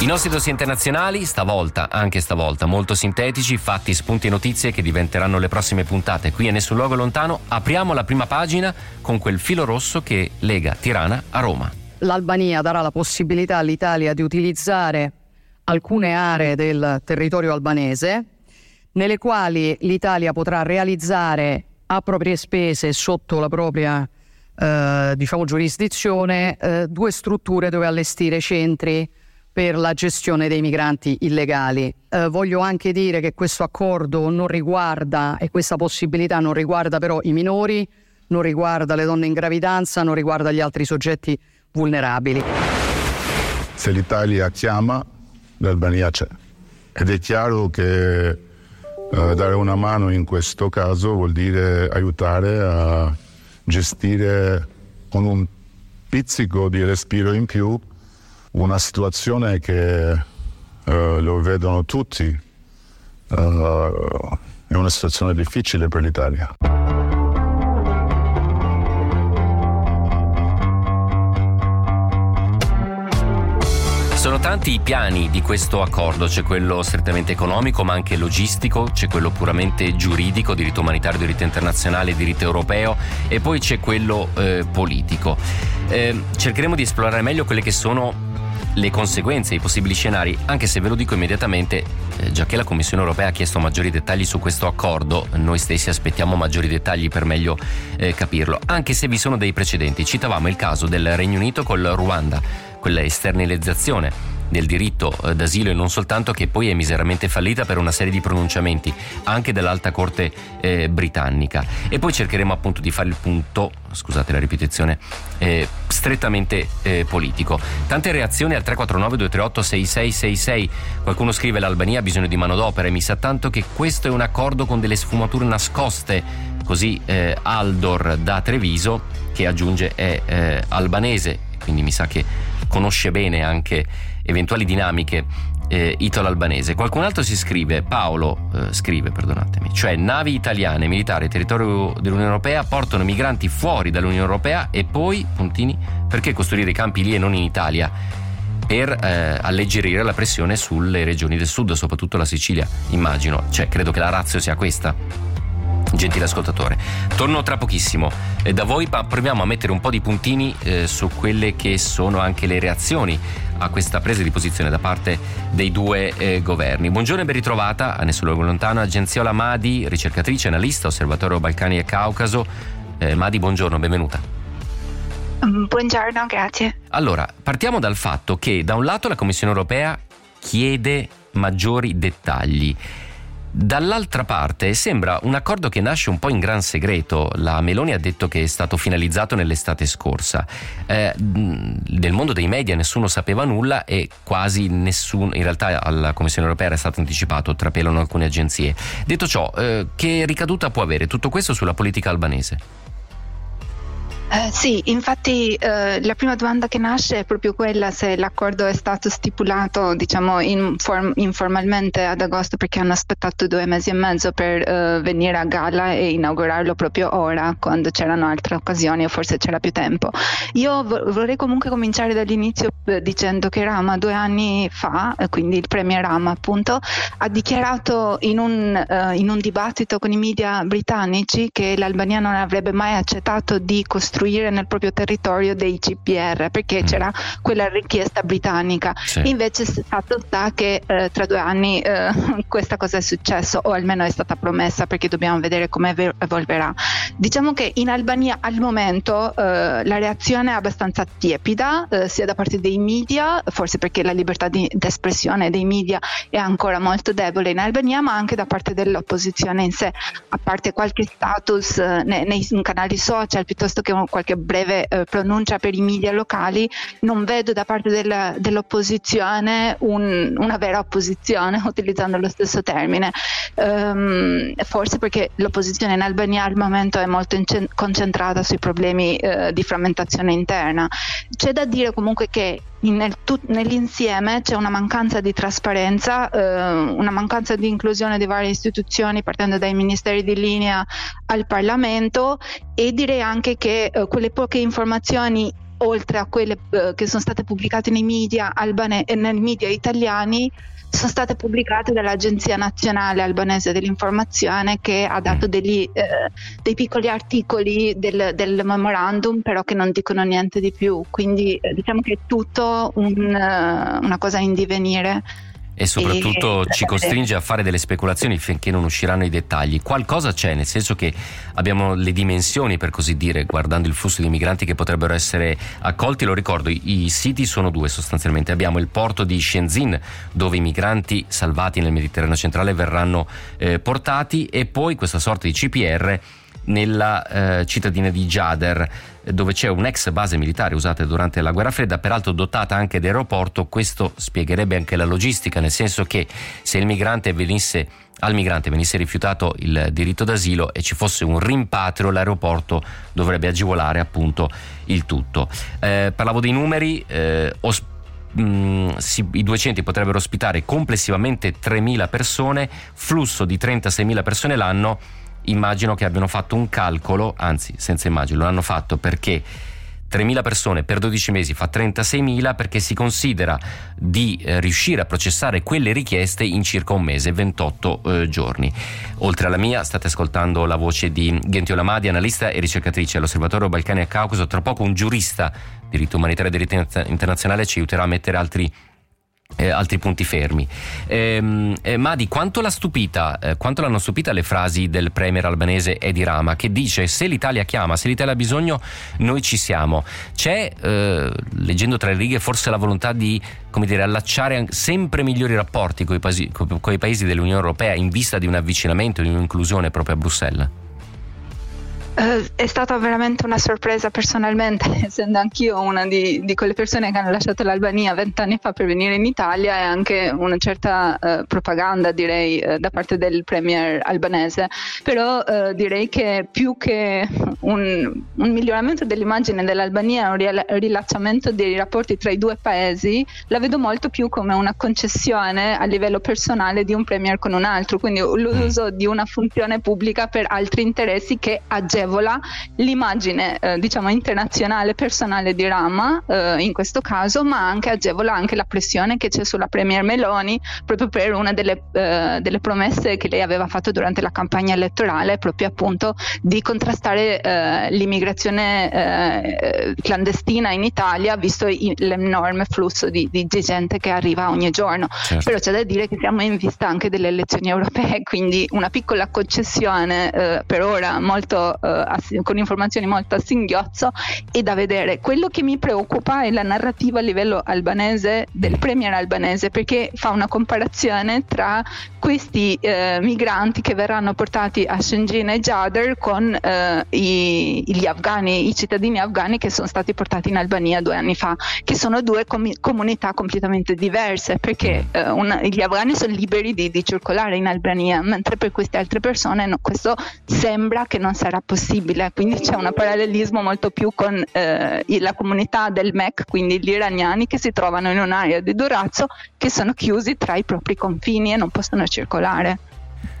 I nostri dossier internazionali, stavolta, anche stavolta, molto sintetici, fatti, spunti e notizie che diventeranno le prossime puntate. Qui a Nessun Luogo Lontano apriamo la prima pagina con quel filo rosso che lega Tirana a Roma. L'Albania darà la possibilità all'Italia di utilizzare alcune aree del territorio albanese nelle quali l'Italia potrà realizzare a proprie spese sotto la propria eh, diciamo, giurisdizione eh, due strutture dove allestire centri per la gestione dei migranti illegali. Eh, voglio anche dire che questo accordo non riguarda e questa possibilità non riguarda però i minori, non riguarda le donne in gravidanza, non riguarda gli altri soggetti vulnerabili. Se l'Italia chiama, l'Albania c'è. Ed è chiaro che eh, dare una mano in questo caso vuol dire aiutare a gestire con un pizzico di respiro in più una situazione che uh, lo vedono tutti, uh, è una situazione difficile per l'Italia. Sono tanti i piani di questo accordo, c'è quello strettamente economico ma anche logistico, c'è quello puramente giuridico, diritto umanitario, diritto internazionale, diritto europeo e poi c'è quello eh, politico. Eh, cercheremo di esplorare meglio quelle che sono le conseguenze, i possibili scenari, anche se ve lo dico immediatamente, eh, già che la Commissione europea ha chiesto maggiori dettagli su questo accordo, noi stessi aspettiamo maggiori dettagli per meglio eh, capirlo, anche se vi sono dei precedenti. Citavamo il caso del Regno Unito col Ruanda, quella esternalizzazione del diritto eh, d'asilo e non soltanto che poi è miseramente fallita per una serie di pronunciamenti anche dell'alta corte eh, britannica. E poi cercheremo appunto di fare il punto scusate la ripetizione eh, strettamente eh, politico. Tante reazioni al 349 238 6666 qualcuno scrive l'Albania ha bisogno di manodopera e mi sa tanto che questo è un accordo con delle sfumature nascoste così eh, Aldor da Treviso che aggiunge è eh, albanese quindi mi sa che conosce bene anche eventuali dinamiche eh, italo-albanese. Qualcun altro si scrive, Paolo eh, scrive, perdonatemi, cioè navi italiane militari territorio dell'Unione Europea portano migranti fuori dall'Unione Europea e poi, puntini, perché costruire i campi lì e non in Italia? Per eh, alleggerire la pressione sulle regioni del sud, soprattutto la Sicilia, immagino. Cioè, credo che la razza sia questa gentile ascoltatore. Torno tra pochissimo e da voi proviamo a mettere un po' di puntini eh, su quelle che sono anche le reazioni a questa presa di posizione da parte dei due eh, governi. Buongiorno e ben ritrovata a Nessuno Lontano, Agenziola Madi, ricercatrice, analista, Osservatorio Balcani e Caucaso. Eh, Madi, buongiorno, benvenuta. Mm, buongiorno, grazie. Allora, partiamo dal fatto che da un lato la Commissione europea chiede maggiori dettagli Dall'altra parte sembra un accordo che nasce un po' in gran segreto. La Meloni ha detto che è stato finalizzato nell'estate scorsa. Eh, nel mondo dei media nessuno sapeva nulla e quasi nessuno, in realtà alla Commissione europea era stato anticipato, trapelano alcune agenzie. Detto ciò, eh, che ricaduta può avere tutto questo sulla politica albanese? Eh, sì, infatti eh, la prima domanda che nasce è proprio quella se l'accordo è stato stipulato diciamo inform- informalmente ad agosto perché hanno aspettato due mesi e mezzo per eh, venire a gala e inaugurarlo proprio ora quando c'erano altre occasioni o forse c'era più tempo. Io vo- vorrei comunque cominciare dall'inizio eh, dicendo che Rama due anni fa, eh, quindi il premier Rama appunto, ha dichiarato in un, in un dibattito con i media britannici che l'Albania non avrebbe mai accettato di costruire costruire nel proprio territorio dei CPR perché mm. c'era quella richiesta britannica. Sì. Invece fatto sta che eh, tra due anni eh, questa cosa è successo o almeno è stata promessa perché dobbiamo vedere come evolverà. Diciamo che in Albania al momento eh, la reazione è abbastanza tiepida eh, sia da parte dei media, forse perché la libertà di espressione dei media è ancora molto debole in Albania, ma anche da parte dell'opposizione in sé, a parte qualche status eh, nei, nei canali social piuttosto che qualche breve eh, pronuncia per i media locali, non vedo da parte della, dell'opposizione un, una vera opposizione, utilizzando lo stesso termine. Um, forse perché l'opposizione in Albania al momento è molto incen- concentrata sui problemi eh, di frammentazione interna. C'è da dire comunque che nel tut- nell'insieme c'è una mancanza di trasparenza, eh, una mancanza di inclusione di varie istituzioni partendo dai ministeri di linea al Parlamento e direi anche che eh, quelle poche informazioni oltre a quelle eh, che sono state pubblicate nei media, albane- nei media italiani, sono state pubblicate dall'Agenzia Nazionale Albanese dell'Informazione che ha dato mm. degli, eh, dei piccoli articoli del, del, memorandum però che non dicono niente di più, quindi eh, diciamo che è tutto un, uh, una cosa in divenire e soprattutto e... ci costringe a fare delle speculazioni finché non usciranno i dettagli. Qualcosa c'è, nel senso che abbiamo le dimensioni, per così dire, guardando il flusso di migranti che potrebbero essere accolti. Lo ricordo, i, siti sono due sostanzialmente. Abbiamo il porto di Shenzhen, dove i migranti salvati nel Mediterraneo centrale verranno eh, portati, e poi questa sorta di CPR nella eh, cittadina di Jader dove c'è un'ex base militare usata durante la guerra fredda, peraltro dotata anche di aeroporto, questo spiegherebbe anche la logistica, nel senso che se il migrante venisse al migrante venisse rifiutato il diritto d'asilo e ci fosse un rimpatrio, l'aeroporto dovrebbe agevolare appunto il tutto. Eh, parlavo dei numeri, eh, os- mm, i due centri potrebbero ospitare complessivamente 3.000 persone, flusso di 36.000 persone l'anno immagino che abbiano fatto un calcolo, anzi senza immagino, lo hanno fatto perché 3.000 persone per 12 mesi fa 36.000 perché si considera di eh, riuscire a processare quelle richieste in circa un mese, 28 eh, giorni. Oltre alla mia state ascoltando la voce di Gentiola Madi, analista e ricercatrice all'Osservatorio Balcani e Caucaso, tra poco un giurista diritto umanitario e diritto internazionale ci aiuterà a mettere altri eh, altri punti fermi. Ehm, eh, Madi, quanto, l'ha stupita, eh, quanto l'hanno stupita le frasi del premier albanese Edi Rama che dice se l'Italia chiama, se l'Italia ha bisogno, noi ci siamo. C'è, eh, leggendo tra le righe, forse la volontà di come dire, allacciare sempre migliori rapporti con i, paesi, paesi dell'Unione Europea in vista di un avvicinamento, di un'inclusione proprio a Bruxelles? Uh, è stata veramente una sorpresa personalmente, essendo anch'io una di, di, quelle persone che hanno lasciato l'Albania vent'anni fa per venire in Italia e anche una certa uh, propaganda direi uh, da parte del premier albanese, però direi che più che un, un, miglioramento dell'immagine dell'Albania, un rilasciamento dei rapporti tra i due paesi, la vedo molto più come una concessione a livello personale di un premier con un altro, quindi l'uso di una funzione pubblica per altri interessi che agevolano agevola l'immagine eh, diciamo internazionale personale di Rama eh, in questo caso, ma anche agevola anche la pressione che c'è sulla Premier Meloni proprio per una delle, eh, delle promesse che lei aveva fatto durante la campagna elettorale, proprio appunto di contrastare eh, l'immigrazione eh, clandestina in Italia, visto i, l'enorme flusso di, di, gente che arriva ogni giorno. Certo. Però c'è da dire che siamo in vista anche delle elezioni europee, quindi una piccola concessione eh, per ora molto eh, con informazioni molto a singhiozzo e da vedere. Quello che mi preoccupa è la narrativa a livello albanese del premier albanese perché fa una comparazione tra questi eh, migranti che verranno portati a Shenzhen e Jader con eh, i, gli afghani, i cittadini afghani che sono stati portati in Albania due anni fa, che sono due com- comunità completamente diverse perché eh, una, gli afghani sono liberi di, di, circolare in Albania, mentre per queste altre persone no, questo sembra che non sarà possibile, quindi c'è un parallelismo molto più con eh, la comunità del MEC, quindi gli iraniani che si trovano in un'area di Durazzo che sono chiusi tra i propri confini e non possono circolare.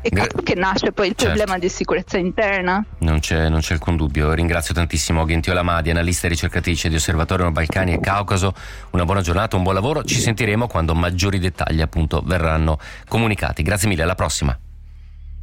E Gra- che nasce poi il certo. problema di sicurezza interna. Non c'è, non c'è, alcun dubbio. Ringrazio tantissimo Gentiola Madi, analista e ricercatrice di Osservatorio Balcani e Caucaso. Una buona giornata, un buon lavoro. Ci sentiremo quando maggiori dettagli appunto verranno comunicati. Grazie mille, alla prossima.